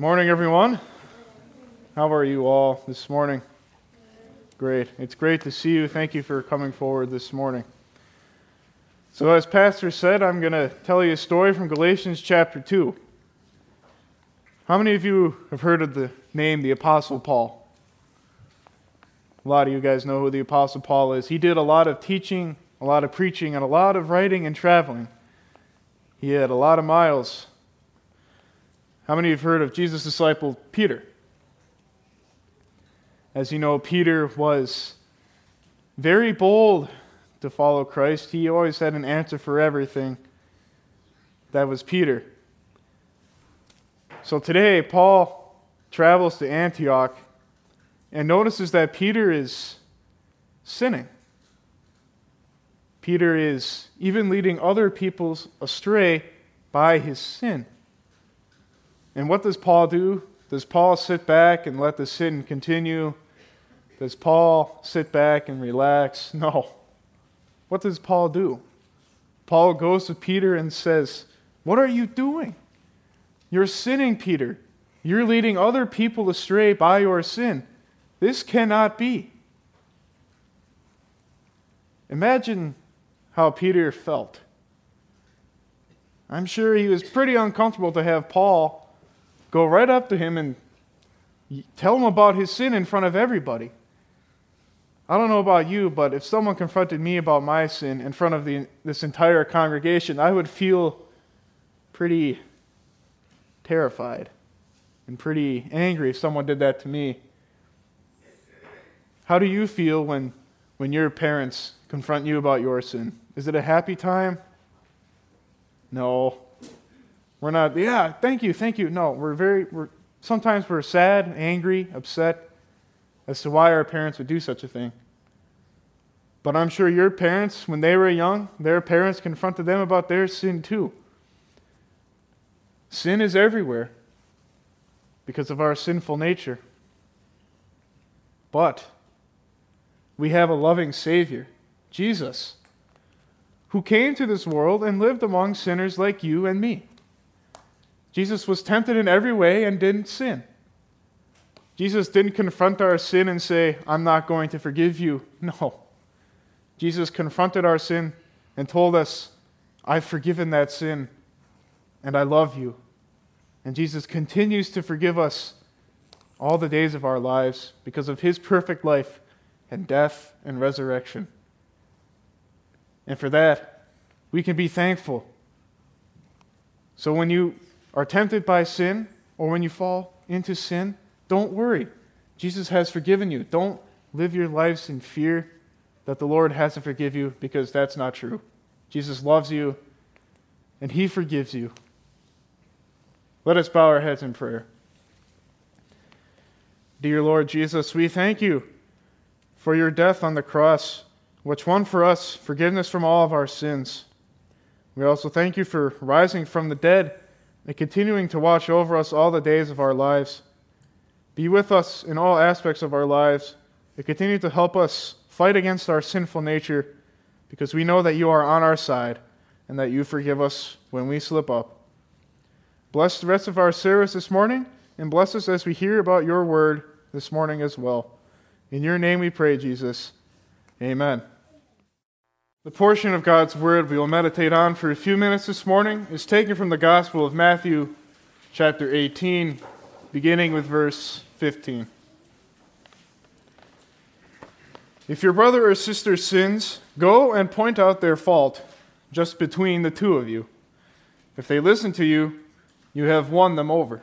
Morning, everyone. How are you all this morning? Great. It's great to see you. Thank you for coming forward this morning. So, as Pastor said, I'm going to tell you a story from Galatians chapter 2. How many of you have heard of the name the Apostle Paul? A lot of you guys know who the Apostle Paul is. He did a lot of teaching, a lot of preaching, and a lot of writing and traveling. He had a lot of miles how many of you have heard of Jesus' disciple Peter? As you know, Peter was very bold to follow Christ. He always had an answer for everything. That was Peter. So today, Paul travels to Antioch and notices that Peter is sinning. Peter is even leading other people astray by his sin. And what does Paul do? Does Paul sit back and let the sin continue? Does Paul sit back and relax? No. What does Paul do? Paul goes to Peter and says, What are you doing? You're sinning, Peter. You're leading other people astray by your sin. This cannot be. Imagine how Peter felt. I'm sure he was pretty uncomfortable to have Paul go right up to him and tell him about his sin in front of everybody. I don't know about you, but if someone confronted me about my sin in front of the, this entire congregation, I would feel pretty terrified and pretty angry if someone did that to me. How do you feel when, when your parents confront you about your sin? Is it a happy time? No. We're not, yeah, thank you, thank you. No, we're very, we're, sometimes we're sad, angry, upset as to why our parents would do such a thing. But I'm sure your parents, when they were young, their parents confronted them about their sin too. Sin is everywhere because of our sinful nature. But we have a loving Savior, Jesus, who came to this world and lived among sinners like you and me. Jesus was tempted in every way and didn't sin. Jesus didn't confront our sin and say, I'm not going to forgive you. No. Jesus confronted our sin and told us, I've forgiven that sin and I love you. And Jesus continues to forgive us all the days of our lives because of his perfect life and death and resurrection. And for that, we can be thankful. So when you are tempted by sin or when you fall into sin, don't worry. Jesus has forgiven you. Don't live your lives in fear that the Lord hasn't forgiven you because that's not true. Jesus loves you and he forgives you. Let us bow our heads in prayer. Dear Lord Jesus, we thank you for your death on the cross, which won for us forgiveness from all of our sins. We also thank you for rising from the dead and continuing to watch over us all the days of our lives. Be with us in all aspects of our lives and continue to help us fight against our sinful nature because we know that you are on our side and that you forgive us when we slip up. Bless the rest of our service this morning and bless us as we hear about your word this morning as well. In your name we pray, Jesus. Amen. The portion of God's Word we will meditate on for a few minutes this morning is taken from the Gospel of Matthew, chapter 18, beginning with verse 15. If your brother or sister sins, go and point out their fault just between the two of you. If they listen to you, you have won them over.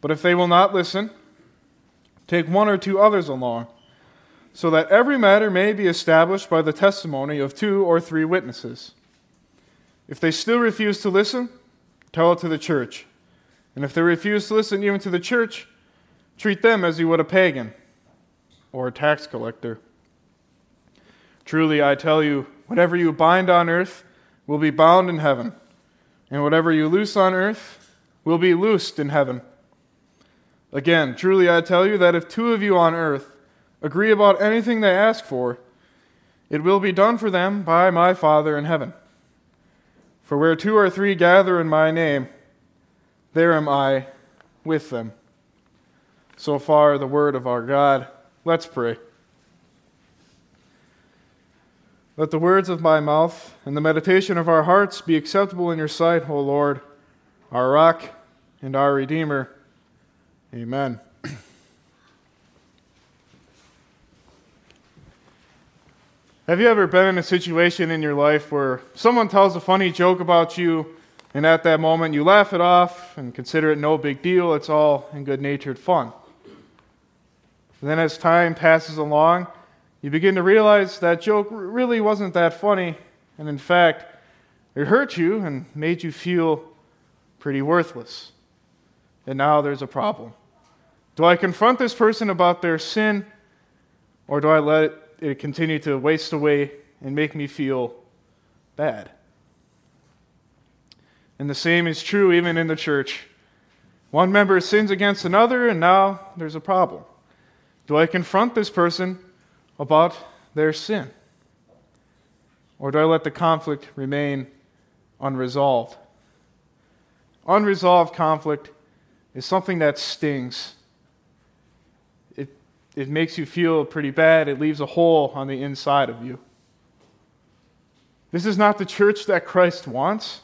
But if they will not listen, take one or two others along so that every matter may be established by the testimony of two or three witnesses. If they still refuse to listen, tell it to the church. And if they refuse to listen even to the church, treat them as you would a pagan or a tax collector. Truly, I tell you, whatever you bind on earth will be bound in heaven, and whatever you loose on earth will be loosed in heaven. Again, truly I tell you that if two of you on earth agree about anything they ask for, it will be done for them by my Father in heaven. For where two or three gather in my name, there am I with them. So far, the word of our God. Let's pray. Let the words of my mouth and the meditation of our hearts be acceptable in your sight, O Lord, our rock and our Redeemer. Amen. Have you ever been in a situation in your life where someone tells a funny joke about you, and at that moment you laugh it off and consider it no big deal? It's all in good natured fun. And then, as time passes along, you begin to realize that joke really wasn't that funny, and in fact, it hurt you and made you feel pretty worthless. And now there's a problem. Do I confront this person about their sin, or do I let it continue to waste away and make me feel bad? And the same is true even in the church. One member sins against another, and now there's a problem. Do I confront this person about their sin? Or do I let the conflict remain unresolved? Unresolved conflict is something that stings. It, makes you feel pretty bad. It leaves a hole on the inside of you. This is not the church that Christ wants.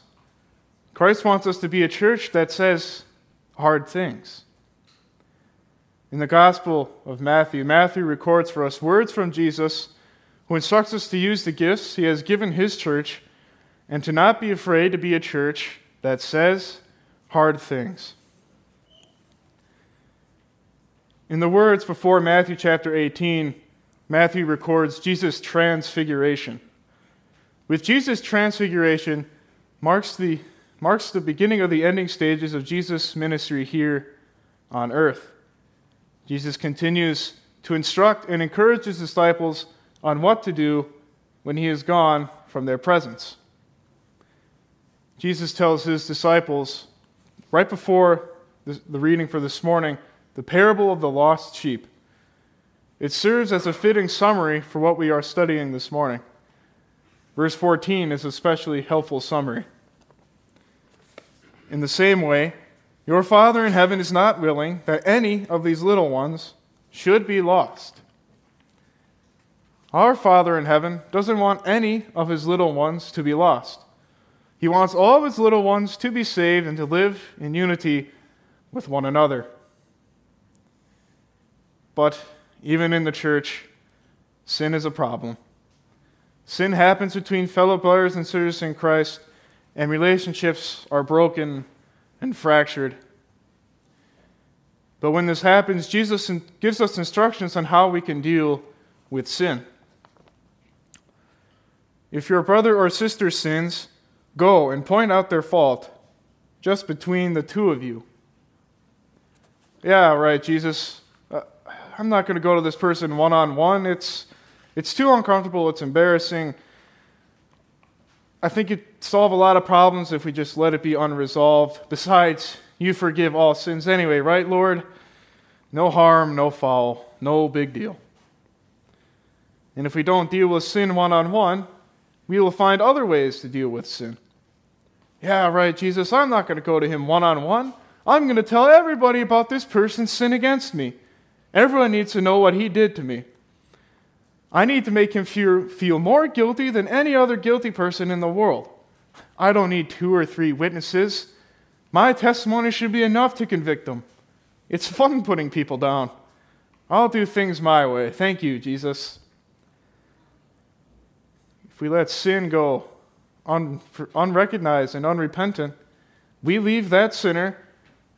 Christ wants us to be a church that says hard things. In the Gospel of Matthew, Matthew records for us words from Jesus who instructs us to use the gifts he has given his church and to not be afraid to be a church that says hard things. In the words before Matthew chapter 18, Matthew records Jesus' transfiguration. With Jesus' transfiguration marks the, marks the beginning of the ending stages of Jesus' ministry here on earth. Jesus continues to instruct and encourage his disciples on what to do when he is gone from their presence. Jesus tells his disciples, right before the reading for this morning, the parable of the lost sheep. It serves as a fitting summary for what we are studying this morning. Verse 14 is especially helpful summary. In the same way, your Father in heaven is not willing that any of these little ones should be lost. Our Father in heaven doesn't want any of his little ones to be lost. He wants all of his little ones to be saved and to live in unity with one another. But even in the church, sin is a problem. Sin happens between fellow brothers and sisters in Christ, and relationships are broken and fractured. But when this happens, Jesus gives us instructions on how we can deal with sin. If your brother or sister sins, go and point out their fault just between the two of you. Yeah, right, Jesus. I'm not going to go to this person one on one. It's it's too uncomfortable, it's embarrassing. I think it solve a lot of problems if we just let it be unresolved. Besides, you forgive all sins anyway, right, Lord? No harm, no foul, no big deal. And if we don't deal with sin one on one, we will find other ways to deal with sin. Yeah, right, Jesus, I'm not going to go to him one on one. I'm going to tell everybody about this person's sin against me. Everyone needs to know what he did to me. I need to make him feel, feel more guilty than any other guilty person in the world. I don't need two or three witnesses. My testimony should be enough to convict them. It's fun putting people down. I'll do things my way. Thank you, Jesus. If we let sin go un, unrecognized and unrepentant, we leave that sinner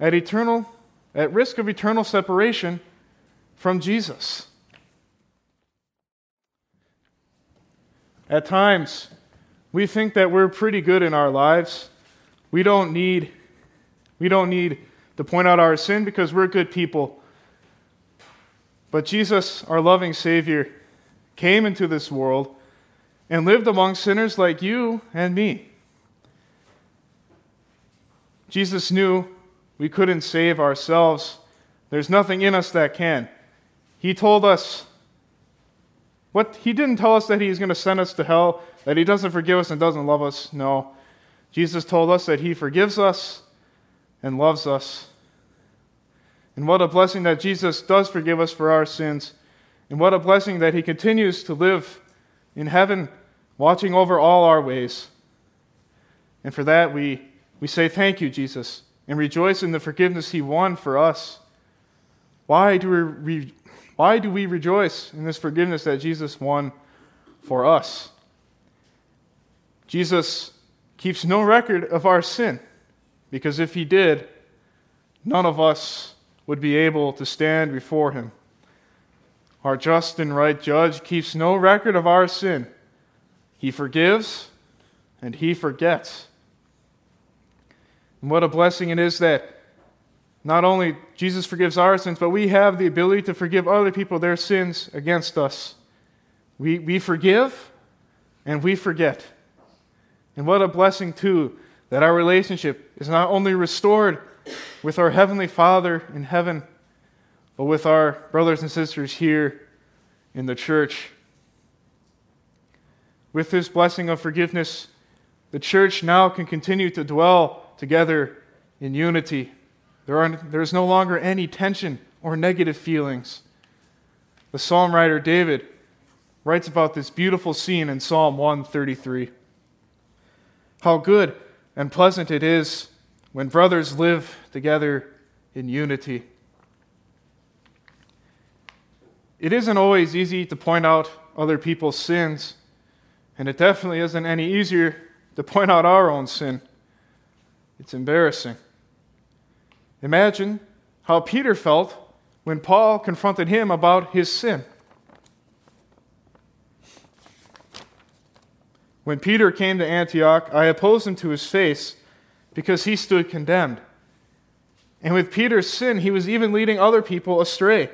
at eternal at risk of eternal separation from Jesus. At times, we think that we're pretty good in our lives. We don't need we don't need to point out our sin because we're good people. But Jesus, our loving Savior, came into this world and lived among sinners like you and me. Jesus knew we couldn't save ourselves. There's nothing in us that can. He told us what he didn't tell us that he's going to send us to hell, that he doesn't forgive us and doesn't love us. No. Jesus told us that he forgives us and loves us And what a blessing that Jesus does forgive us for our sins. And what a blessing that he continues to live in heaven, watching over all our ways. And for that, we, we say thank you, Jesus, and rejoice in the forgiveness he won for us. Why do we, re, why do we rejoice in this forgiveness that Jesus won for us? Jesus keeps no record of our sin, because if he did, none of us would be able to stand before him. Our just and right judge keeps no record of our sin. He forgives and he forgets. And what a blessing it is that not only Jesus forgives our sins, but we have the ability to forgive other people their sins against us. We, we forgive and we forget. And what a blessing, too, that our relationship is not only restored with our Heavenly Father in heaven, but with our brothers and sisters here in the church. With this blessing of forgiveness, the church now can continue to dwell together in unity. There, are, there is no longer any tension or negative feelings. The psalm writer David writes about this beautiful scene in Psalm 133. How good and pleasant it is when brothers live together in unity. It isn't always easy to point out other people's sins, and it definitely isn't any easier to point out our own sin. It's embarrassing. Imagine how Peter felt when Paul confronted him about his sin. When Peter came to Antioch, I opposed him to his face because he stood condemned. And with Peter's sin, he was even leading other people astray,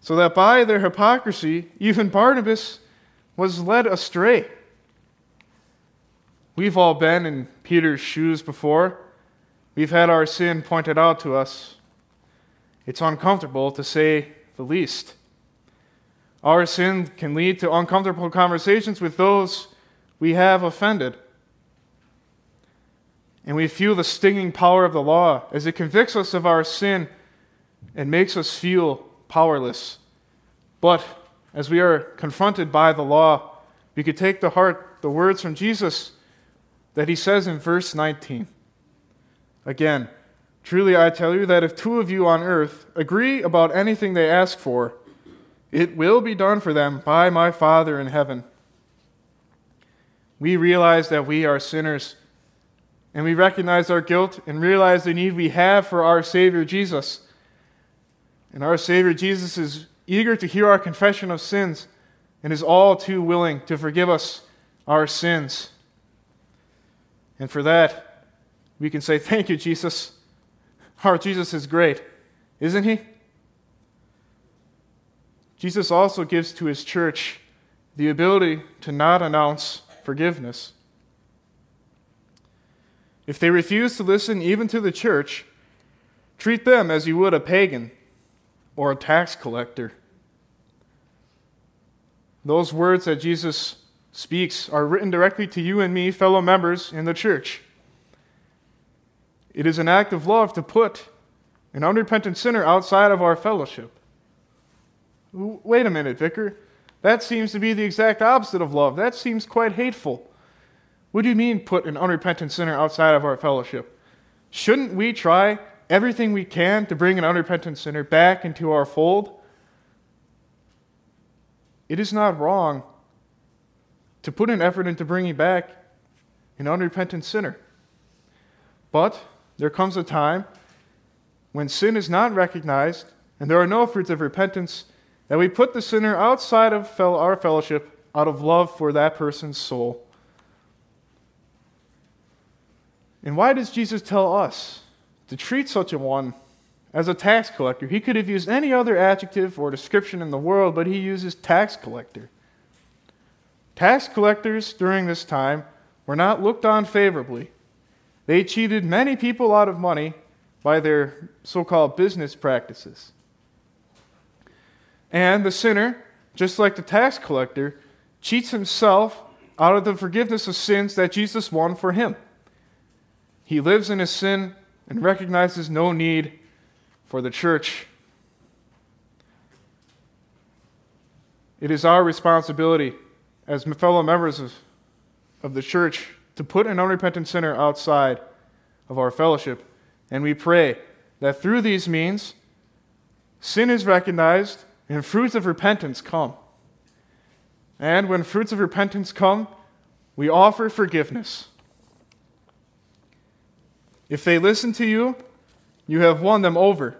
so that by their hypocrisy, even Barnabas was led astray. We've all been in Peter's shoes before. We've had our sin pointed out to us. It's uncomfortable, to say the least. Our sin can lead to uncomfortable conversations with those we have offended and we feel the stinging power of the law as it convicts us of our sin and makes us feel powerless. But as we are confronted by the law, we could take to heart the words from Jesus that he says in verse 19. Again, truly I tell you that if two of you on earth agree about anything they ask for, it will be done for them by my Father in heaven. We realize that we are sinners and we recognize our guilt and realize the need we have for our Savior Jesus. And our Savior Jesus is eager to hear our confession of sins and is all too willing to forgive us our sins. And for that, we can say, Thank you, Jesus. Our Jesus is great, isn't he? Jesus also gives to his church the ability to not announce forgiveness. If they refuse to listen even to the church, treat them as you would a pagan or a tax collector. Those words that Jesus speaks are written directly to you and me, fellow members in the church. It is an act of love to put an unrepentant sinner outside of our fellowship. Wait a minute, Vicar. That seems to be the exact opposite of love. That seems quite hateful. What do you mean, put an unrepentant sinner outside of our fellowship? Shouldn't we try everything we can to bring an unrepentant sinner back into our fold? It is not wrong to put an effort into bringing back an unrepentant sinner. But there comes a time when sin is not recognized and there are no fruits of repentance that we put the sinner outside of our fellowship out of love for that person's soul. And why does Jesus tell us to treat such a one as a tax collector? He could have used any other adjective or description in the world, but he uses tax collector. Tax collectors during this time were not looked on favorably. They cheated many people out of money by their so called business practices. And the sinner, just like the tax collector, cheats himself out of the forgiveness of sins that Jesus won for him. He lives in his sin and recognizes no need for the church. It is our responsibility as fellow members of, of the church to put an unrepentant sinner outside of our fellowship. And we pray that through these means, sin is recognized and fruits of repentance come. And when fruits of repentance come, we offer forgiveness. If they listen to you, you have won them over.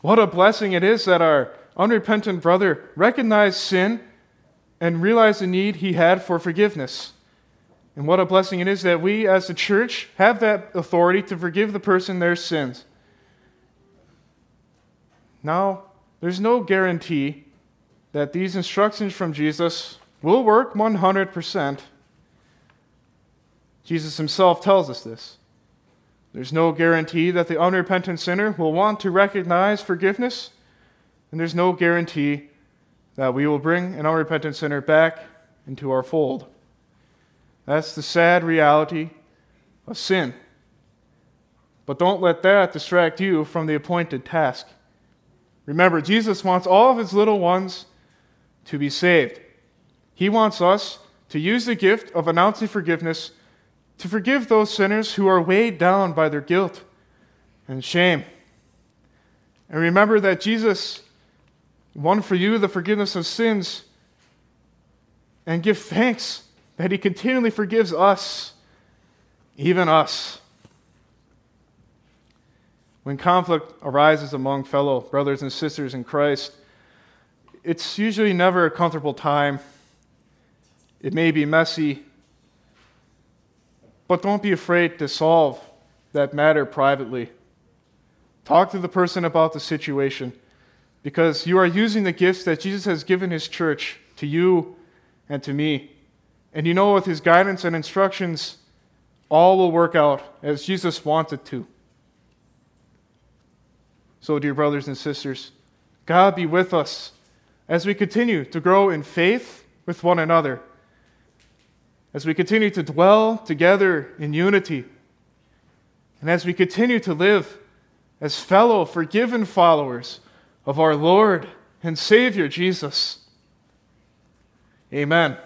What a blessing it is that our unrepentant brother recognized sin and realized the need he had for forgiveness. And what a blessing it is that we as a church have that authority to forgive the person their sins. Now, there's no guarantee that these instructions from Jesus will work 100%. Jesus himself tells us this. There's no guarantee that the unrepentant sinner will want to recognize forgiveness, and there's no guarantee that we will bring an unrepentant sinner back into our fold. That's the sad reality of sin. But don't let that distract you from the appointed task. Remember, Jesus wants all of his little ones to be saved. He wants us to use the gift of announcing forgiveness to forgive those sinners who are weighed down by their guilt and shame. And remember that Jesus won for you the forgiveness of sins. And give thanks that He continually forgives us, even us. When conflict arises among fellow brothers and sisters in Christ, it's usually never a comfortable time. It may be messy, but don't be afraid to solve that matter privately. Talk to the person about the situation because you are using the gifts that Jesus has given his church to you and to me. And you know, with his guidance and instructions, all will work out as Jesus wanted to. So, dear brothers and sisters, God be with us as we continue to grow in faith with one another, as we continue to dwell together in unity, and as we continue to live as fellow forgiven followers of our Lord and Savior Jesus. Amen.